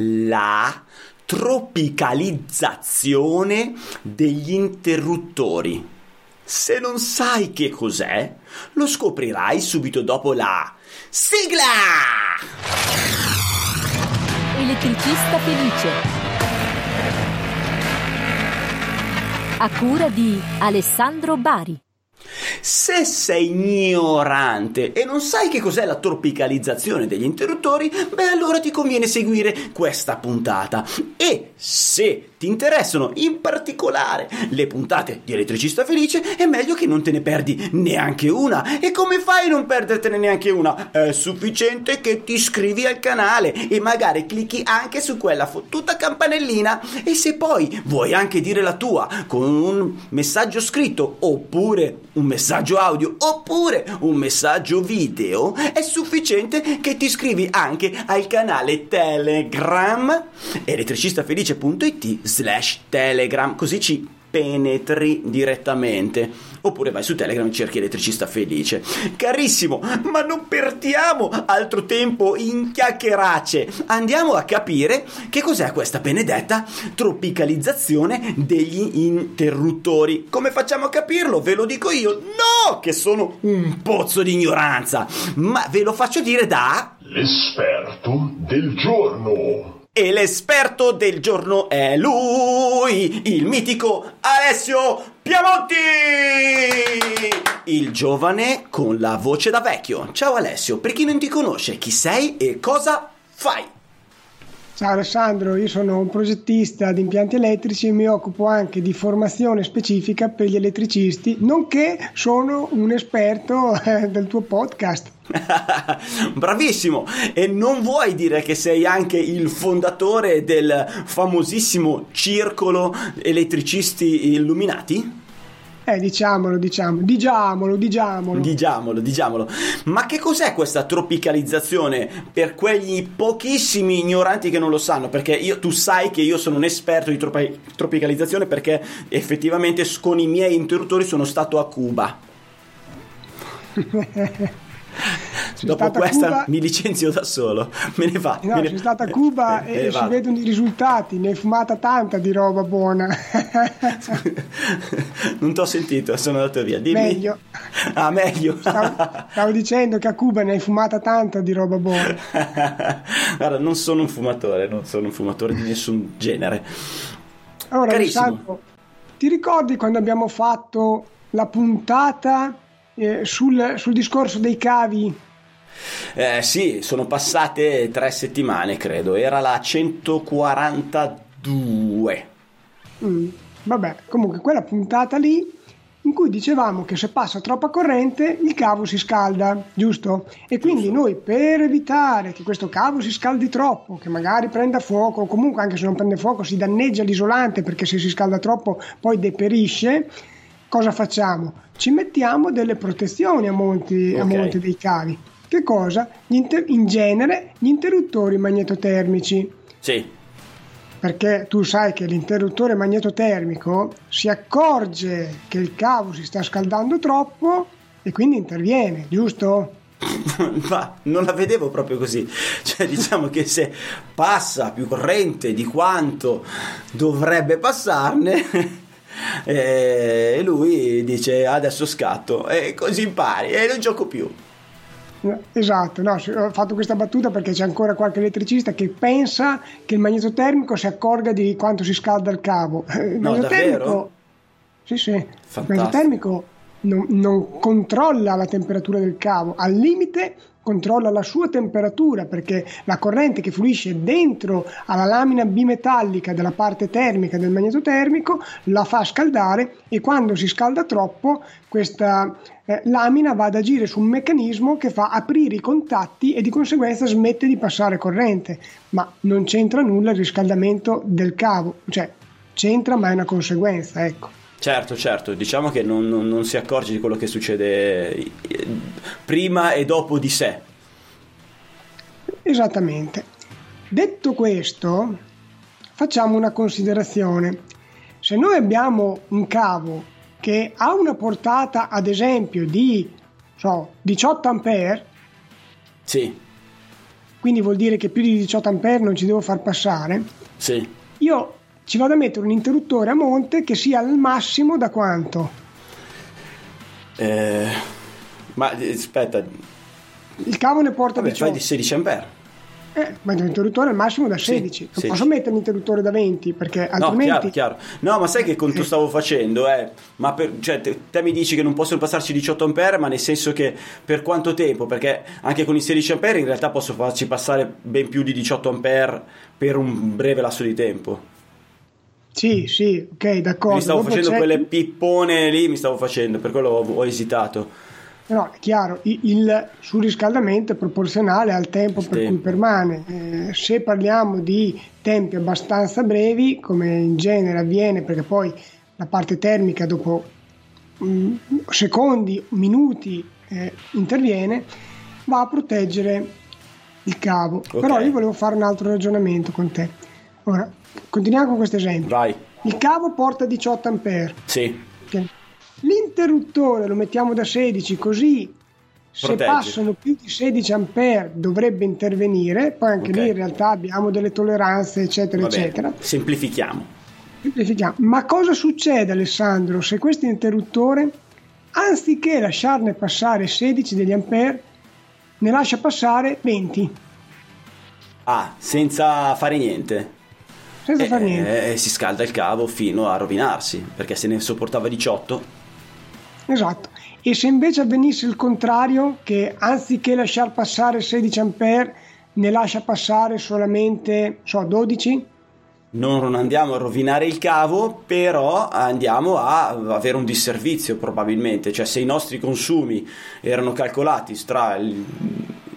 la tropicalizzazione degli interruttori. Se non sai che cos'è, lo scoprirai subito dopo la sigla! Elettricista felice. A cura di Alessandro Bari. Se sei ignorante e non sai che cos'è la tropicalizzazione degli interruttori, beh allora ti conviene seguire questa puntata. E se ti interessano in particolare le puntate di Elettricista Felice, è meglio che non te ne perdi neanche una. E come fai a non perdertene neanche una? È sufficiente che ti iscrivi al canale e magari clicchi anche su quella fottuta campanellina. E se poi vuoi anche dire la tua con un messaggio scritto oppure un messaggio audio oppure un messaggio video, è sufficiente che ti iscrivi anche al canale Telegram elettricistafelice.it slash telegram, così ci penetri direttamente. Oppure vai su Telegram e cerchi elettricista felice. Carissimo, ma non perdiamo altro tempo in chiacchieracce. Andiamo a capire che cos'è questa benedetta tropicalizzazione degli interruttori. Come facciamo a capirlo? Ve lo dico io. No, che sono un pozzo di ignoranza. Ma ve lo faccio dire da... L'esperto del giorno. E l'esperto del giorno è lui, il mitico Alessio Piamonti! Il giovane con la voce da vecchio. Ciao Alessio, per chi non ti conosce, chi sei e cosa fai? Ciao Alessandro, io sono un progettista di impianti elettrici e mi occupo anche di formazione specifica per gli elettricisti, nonché sono un esperto eh, del tuo podcast. Bravissimo! E non vuoi dire che sei anche il fondatore del famosissimo circolo elettricisti illuminati? Eh, diciamolo, diciamo, diciamolo, diciamolo. Diciamolo, diciamolo. Ma che cos'è questa tropicalizzazione per quegli pochissimi ignoranti che non lo sanno? Perché io, tu sai che io sono un esperto di tropi- tropicalizzazione perché effettivamente con i miei interruttori sono stato a Cuba. Dopo questa Cuba... mi licenzio da solo, me ne va. No, ne... sei stata a Cuba eh, e eh, si vedono i risultati, ne hai fumata tanta di roba buona. non ti ho sentito, sono andato via. Dimmi. Meglio. Ah, meglio. Stavo, stavo, dicendo che a Cuba ne hai fumata tanta di roba buona. Guarda, non sono un fumatore, non sono un fumatore di nessun genere. Allora, Alessandro, ti ricordi quando abbiamo fatto la puntata eh, sul, sul discorso dei cavi eh, sì, sono passate tre settimane, credo. Era la 142. Mm, vabbè, comunque quella puntata lì in cui dicevamo che se passa troppa corrente il cavo si scalda, giusto? E quindi giusto. noi per evitare che questo cavo si scaldi troppo, che magari prenda fuoco, o comunque anche se non prende fuoco si danneggia l'isolante perché se si scalda troppo poi deperisce, cosa facciamo? Ci mettiamo delle protezioni a monti, okay. monte dei cavi. Che cosa? Inter- in genere gli interruttori magnetotermici. Sì. Perché tu sai che l'interruttore magnetotermico si accorge che il cavo si sta scaldando troppo e quindi interviene, giusto? Ma non la vedevo proprio così. Cioè, diciamo che se passa più corrente di quanto dovrebbe passarne, e lui dice adesso scatto e così impari e non gioco più. Esatto, no, ho fatto questa battuta perché c'è ancora qualche elettricista che pensa che il magnetotermico si accorga di quanto si scalda il cavo. Il no, davvero? Sì, sì. Fantastico. Il magnetotermico non, non controlla la temperatura del cavo, al limite controlla la sua temperatura perché la corrente che fluisce dentro alla lamina bimetallica della parte termica del magnetotermico la fa scaldare e quando si scalda troppo questa eh, lamina va ad agire su un meccanismo che fa aprire i contatti e di conseguenza smette di passare corrente. Ma non c'entra nulla il riscaldamento del cavo cioè c'entra ma è una conseguenza ecco. Certo, certo, diciamo che non, non, non, si accorge di quello che succede prima e dopo di sé. Esattamente. Detto questo, facciamo una considerazione. Se noi abbiamo un cavo che ha una portata, ad esempio, di so, 18 ampere, sì. quindi vuol dire che più di 18 A non ci devo far passare. Sì. Io ci vado a mettere un interruttore a monte che sia al massimo da quanto? Eh, ma eh, aspetta. Il cavo ne porta Vabbè, 18. fai di 16 ampere. Eh, ma l'interruttore al massimo da 16. non sì. posso mettere l'interruttore da 20 perché No, altrimenti... chiaro, chiaro. No, ma sai che conto stavo facendo? Eh? Ma per- cioè, te, te mi dici che non possono passarci 18 ampere, ma nel senso che per quanto tempo? Perché anche con i 16 ampere in realtà posso farci passare ben più di 18 ampere per un breve lasso di tempo. Sì, sì, ok, d'accordo. Mi stavo Dopo facendo c'è- quelle pippone lì, mi stavo facendo, per quello ho, ho esitato. No, è chiaro, il surriscaldamento è proporzionale al tempo per Sì. cui permane. Eh, se parliamo di tempi abbastanza brevi, come in genere avviene, perché poi la parte termica dopo mm, secondi, minuti eh, interviene, va a proteggere il cavo. Ok. Però io volevo fare un altro ragionamento con te. Ora, continuiamo con questo esempio. Vai, Il cavo porta 18 ampere. sì, Ok. L'interruttore lo mettiamo da 16 così se Protegge. passano più di 16 ampere dovrebbe intervenire, poi anche Ok. lì in realtà abbiamo delle tolleranze eccetera va bene. eccetera. Semplifichiamo. Semplifichiamo. Ma cosa succede Alessandro se questo interruttore anziché lasciarne passare 16 degli ampere ne lascia passare 20 Ah, senza fare niente. senza Eh, fare niente? eh, si scalda il cavo fino a rovinarsi, perché se ne sopportava 18 Esatto. E se invece avvenisse il contrario, che anziché lasciar passare 16 ampere ne lascia passare solamente so, 12? non andiamo a rovinare il cavo, però andiamo a avere un disservizio probabilmente, cioè se i nostri consumi erano calcolati tra, il-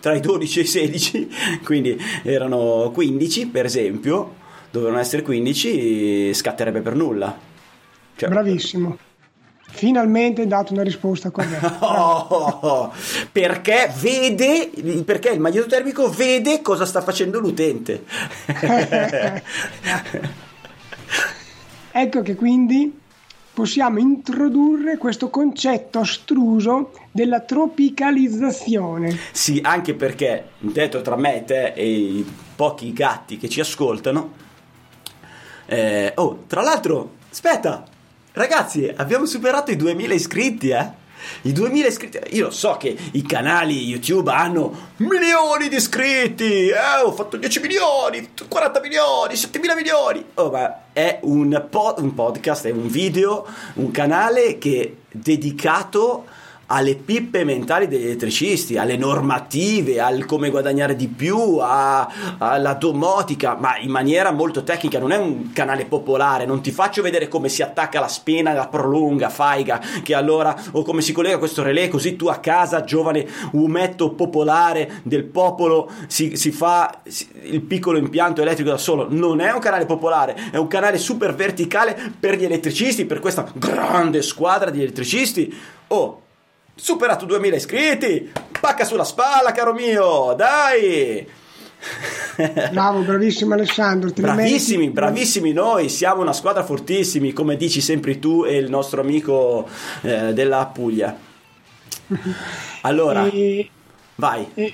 tra i 12 e i 16, quindi erano 15 per esempio, dovevano essere 15, scatterebbe per nulla. Cioè, Bravissimo. Finalmente hai dato una risposta corretta. Oh, perché vede perché il magnetotermico termico vede cosa sta facendo l'utente Ecco che quindi possiamo introdurre questo concetto astruso della tropicalizzazione. Sì, anche perché, detto tra me, te e i pochi gatti che ci ascoltano. eh, oh, tra l'altro, aspetta, ragazzi, abbiamo superato i 2000 iscritti, eh? I 2000 iscritti, io lo so che i canali YouTube hanno milioni di iscritti, eh, ho fatto 10 milioni, 40 milioni, 7000 milioni. Oh, ma è un, po- un podcast, è un video, un canale che è dedicato alle pippe mentali degli elettricisti, alle normative, al come guadagnare di più, a- alla domotica, ma in maniera molto tecnica, non è un canale popolare, non ti faccio vedere come si attacca la spena, la prolunga, faiga, che allora, o come si collega questo relè, così tu a casa, giovane umetto popolare del popolo, si, si fa il piccolo impianto elettrico da solo, non è un canale popolare, è un canale super verticale per gli elettricisti, per questa grande squadra di elettricisti. Oh, superato 2000 iscritti! Pacca sulla spalla, caro mio! Dai! Bravo, bravissimo Alessandro. Bravissimi, meriti- bravissimi noi, siamo una squadra fortissimi, come dici sempre tu e il nostro amico eh, della Puglia. Allora, E- vai. e-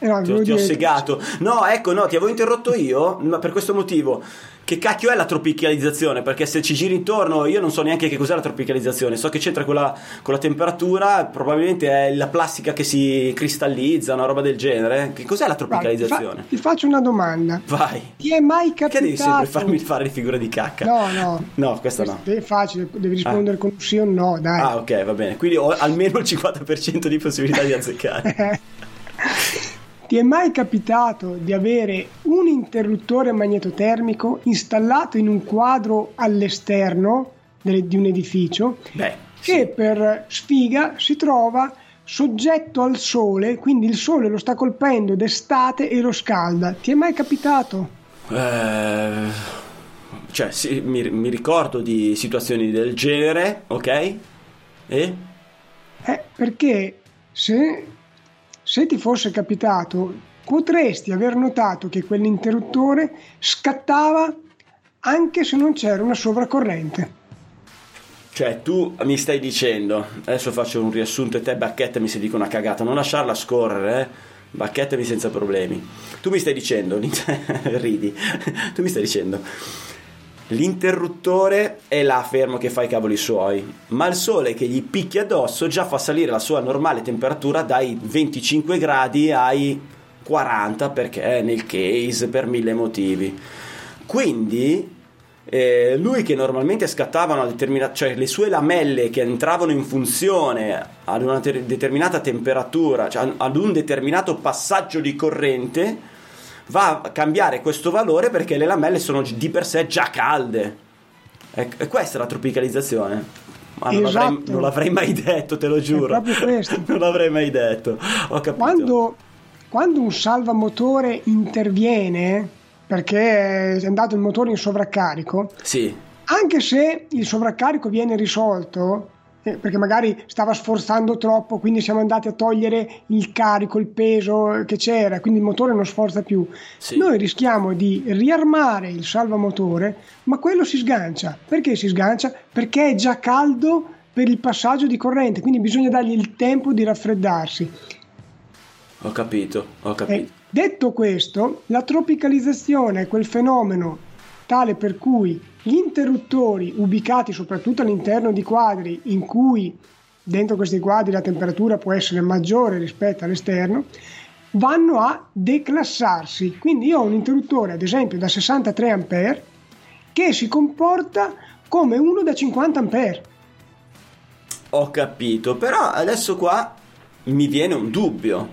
no, Ti ho, volevo ti ho segato. No, ecco, no, ti avevo interrotto io, ma per questo motivo. Che cacchio è la tropicalizzazione? Perché se ci giri intorno, io non so neanche che cos'è la tropicalizzazione. So che c'entra con la, con la temperatura, probabilmente è la plastica che si cristallizza, una roba del genere. Che cos'è la Guarda, ti, fa- tropicalizzazione? ti faccio una domanda. Vai. Ti è mai Che capitato? devi sempre farmi fare le figure di cacca? No, no. No, questa no. È facile, devi rispondere con un sì o no, dai. Ah, ok, va bene. Quindi ho almeno il 50% di possibilità di azzeccare. Ti è mai capitato di avere un interruttore magnetotermico installato in un quadro all'esterno di un edificio Beh, che per sfiga si trova soggetto al sole, quindi il sole lo sta colpendo d'estate e lo scalda. Ti è mai capitato? Eh, cioè, sì, mi, mi ricordo di situazioni del genere, ok? E? Eh, perché se, se ti fosse capitato potresti aver notato che quell'interruttore scattava anche se non c'era una sovracorrente. Cioè, tu mi stai dicendo, adesso faccio un riassunto e te bacchettami se dico una cagata, non lasciarla scorrere, eh? bacchettami senza problemi. Tu mi stai dicendo, ridi, tu mi stai dicendo, l'interruttore è là fermo che fa i cavoli suoi, ma il sole che gli picchia addosso già fa salire la sua normale temperatura dai 25 gradi ai 40 perché è nel case per mille motivi. Quindi eh, lui che normalmente scattava una determinata, cioè le sue lamelle che entravano in funzione ad una ter- determinata temperatura, cioè ad un determinato passaggio di corrente, va a cambiare questo valore perché le lamelle sono di per sé già calde. E, e questa è la tropicalizzazione. Ma non, esatto. l'avrei, non, l'avrei, mai detto, te lo giuro. È proprio questo. non l'avrei mai detto. Ho capito. Quando, quando un salvamotore interviene perché è andato il motore in sovraccarico, sì. anche se il sovraccarico viene risolto, perché magari stava sforzando troppo, quindi siamo andati a togliere il carico, il peso che c'era, quindi il motore non sforza più. Sì. Noi rischiamo di riarmare il salvamotore, ma quello si sgancia. Perché si sgancia? Perché è già caldo per il passaggio di corrente, quindi bisogna dargli il tempo di raffreddarsi. Ho capito, ho capito. Eh, Detto questo, la tropicalizzazione è quel fenomeno tale per cui gli interruttori ubicati soprattutto all'interno di quadri in cui dentro questi quadri la temperatura può essere maggiore rispetto all'esterno, vanno a declassarsi. Quindi io ho un interruttore, ad esempio, da 63 A che si comporta come uno da 50 A. Ho capito, però adesso qua mi viene un dubbio,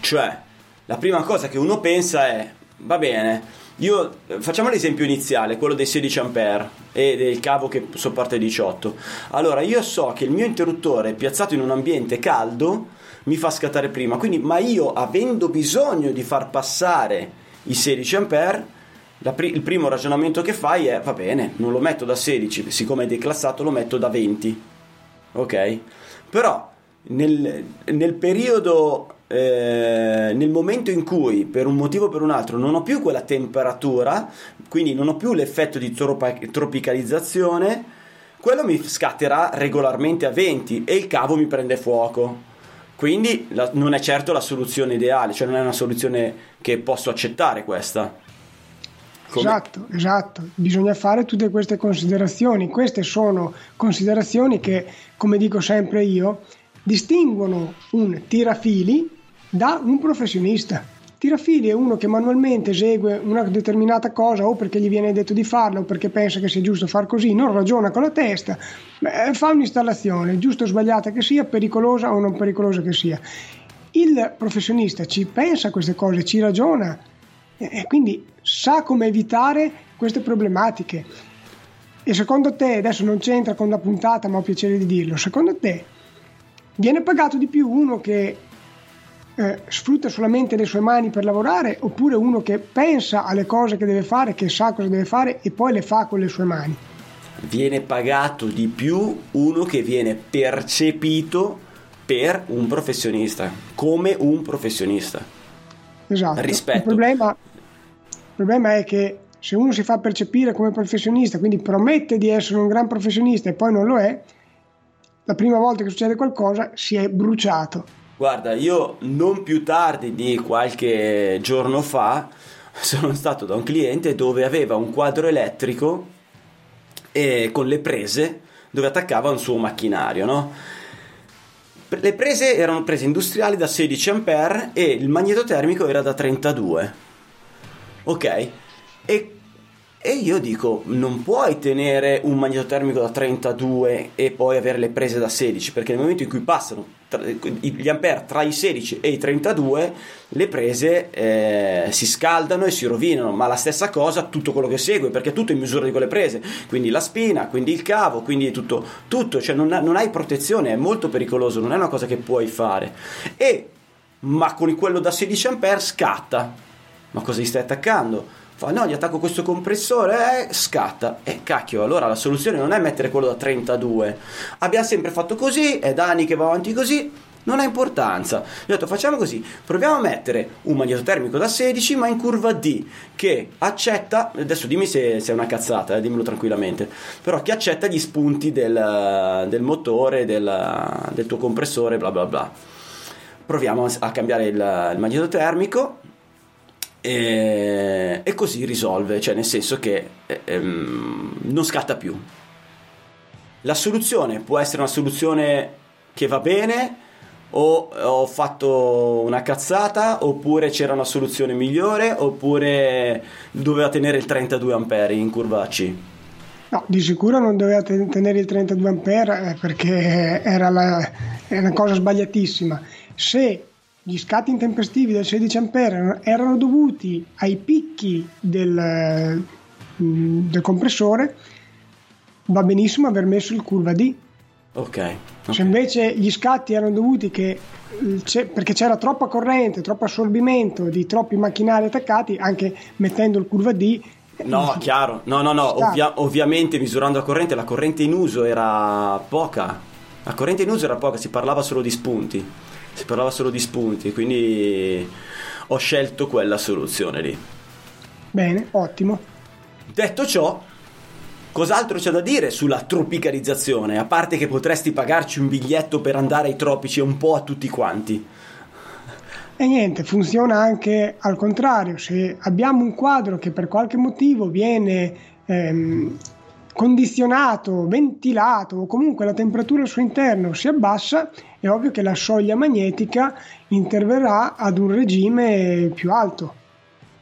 cioè la prima cosa che uno pensa è, va bene, io facciamo l'esempio iniziale, quello dei 16 A e del cavo che sopporta i 18. Allora, io so che il mio interruttore piazzato in un ambiente caldo mi fa scattare prima, quindi ma io avendo bisogno di far passare i 16 A Pri- il primo ragionamento che fai è va bene, non lo metto da 16, siccome è declassato lo metto da 20. Ok? Però nel, nel periodo eh, nel momento in cui per un motivo o per un altro non ho più quella temperatura, quindi non ho più l'effetto di trop- tropicalizzazione, quello mi scatterà regolarmente a 20 e il cavo mi prende fuoco. Quindi la, non è certo la soluzione ideale, cioè non è una soluzione che posso accettare questa. Come? Esatto, esatto, bisogna fare tutte queste considerazioni. Queste sono considerazioni che, come dico sempre io, distinguono un tirafili da un professionista. Tirafili è uno che manualmente esegue una determinata cosa o perché gli viene detto di farla o perché pensa che sia giusto far così, non ragiona con la testa, fa un'installazione, giusto o sbagliata che sia, pericolosa o non pericolosa che sia. Il professionista ci pensa a queste cose, ci ragiona e quindi sa come evitare queste problematiche. E secondo te, adesso non c'entra con la puntata, ma ho piacere di dirlo, secondo te viene pagato di più uno che eh, sfrutta solamente le sue mani per lavorare oppure uno che pensa alle cose che deve fare, che sa cosa deve fare e poi le fa con le sue mani. Viene pagato di più uno che viene percepito per un professionista, come un professionista. Esatto. Rispetto. Il problema, il problema è che se uno si fa percepire come professionista, quindi promette di essere un gran professionista e poi non lo è, la prima volta che succede qualcosa si è bruciato Guarda, io non più tardi di qualche giorno fa sono stato da un cliente dove aveva un quadro elettrico e con le prese dove attaccava un suo macchinario, no? Le prese erano prese industriali da 16 A e il magnetotermico era da 32. Ok? E e io dico, non puoi tenere un magnetotermico da 32 e poi avere le prese da 16, perché nel momento in cui passano gli ampere tra i 16 e i 32, le prese eh, si scaldano e si rovinano, ma la stessa cosa tutto quello che segue, perché tutto in misura di quelle prese, quindi la spina, quindi il cavo, quindi tutto, tutto cioè non, non hai protezione, è molto pericoloso, non è una cosa che puoi fare. E, ma con quello da 16 ampere scatta, ma cosa gli stai attaccando? Fa no gli attacco questo compressore e eh, scatta e cacchio allora la soluzione non è mettere quello da 32 abbiamo sempre fatto così è da anni che va avanti così non ha importanza. Gli ho detto facciamo così, proviamo a mettere un magnetotermico da 16 ma in curva D che accetta, adesso dimmi se, se è una cazzata, eh, dimmelo tranquillamente, però che accetta gli spunti del, del motore, del, del tuo compressore, bla bla bla. proviamo a cambiare il, il magneto termico e, e, così risolve, cioè nel senso che eh, ehm, non scatta più. La soluzione può essere una soluzione che va bene o ho fatto una cazzata oppure c'era una soluzione migliore oppure doveva tenere il 32 ampere in curva C. No, di sicuro non doveva tenere il 32 ampere eh, perché era, la, era una cosa sbagliatissima. Se gli scatti intempestivi del 16 ampere erano dovuti ai picchi del, mm, del compressore, va benissimo aver messo il curva D. Ok. okay. Se invece gli scatti erano dovuti che, perché c'era troppa corrente, troppo assorbimento di troppi macchinari attaccati, anche mettendo il curva D. No, chiaro. No, no, no. Ovvia- ovviamente misurando la corrente, la corrente in uso era poca. La corrente in uso era poca, si parlava solo di spunti si parlava solo di spunti, quindi ho scelto quella soluzione lì. Bene, ottimo. Detto ciò, cos'altro c'è da dire sulla tropicalizzazione, a parte che potresti pagarci un biglietto per andare ai tropici un po' a tutti quanti? E niente, funziona anche al contrario, se abbiamo un quadro che per qualche motivo viene ehm, condizionato, ventilato o comunque la temperatura al suo interno si abbassa, è ovvio che la soglia magnetica interverrà ad un regime più alto.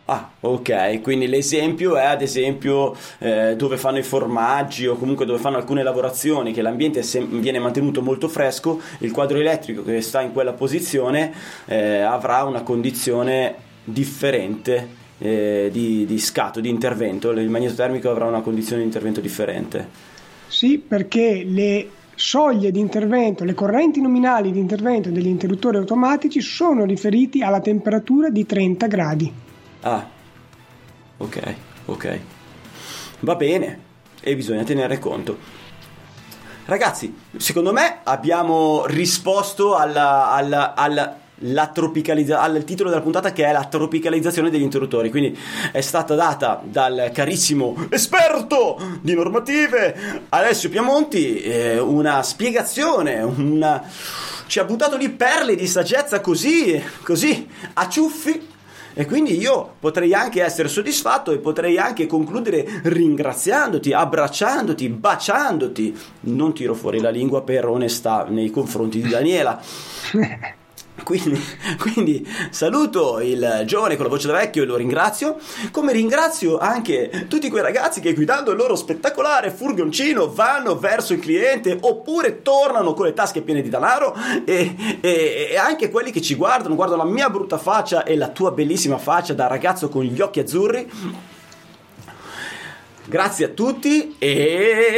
Ah, ok, quindi l'esempio è ad esempio eh, dove fanno i formaggi o comunque dove fanno alcune lavorazioni che l'ambiente sem- viene mantenuto molto fresco, il quadro elettrico che sta in quella posizione eh, avrà una condizione differente eh, di, di, scatto, di intervento, il magneto termico avrà una condizione di intervento differente. Sì, perché le soglie di intervento, le correnti nominali di intervento degli interruttori automatici sono riferiti alla temperatura di 30 gradi. Ah, ok, ok. Va bene, e bisogna tenere conto. Ragazzi, secondo me abbiamo risposto alla, alla, alla la tropicalizza- al titolo della puntata che è la tropicalizzazione degli interruttori. Quindi è stata data dal carissimo esperto di normative Alessio Piamonti eh, una spiegazione, una... ci ha buttato lì perle di saggezza così, così a ciuffi. E quindi io potrei anche essere soddisfatto e potrei anche concludere ringraziandoti, abbracciandoti, baciandoti. Non tiro fuori la lingua per onestà nei confronti di Daniela. Quindi, quindi, saluto il giovane con la voce da vecchio e lo ringrazio, come ringrazio anche tutti quei ragazzi che guidando il loro spettacolare furgoncino vanno verso il cliente oppure tornano con le tasche piene di denaro e, e, e anche quelli che ci guardano, guardano la mia brutta faccia e la tua bellissima faccia da ragazzo con gli occhi azzurri. Grazie a tutti e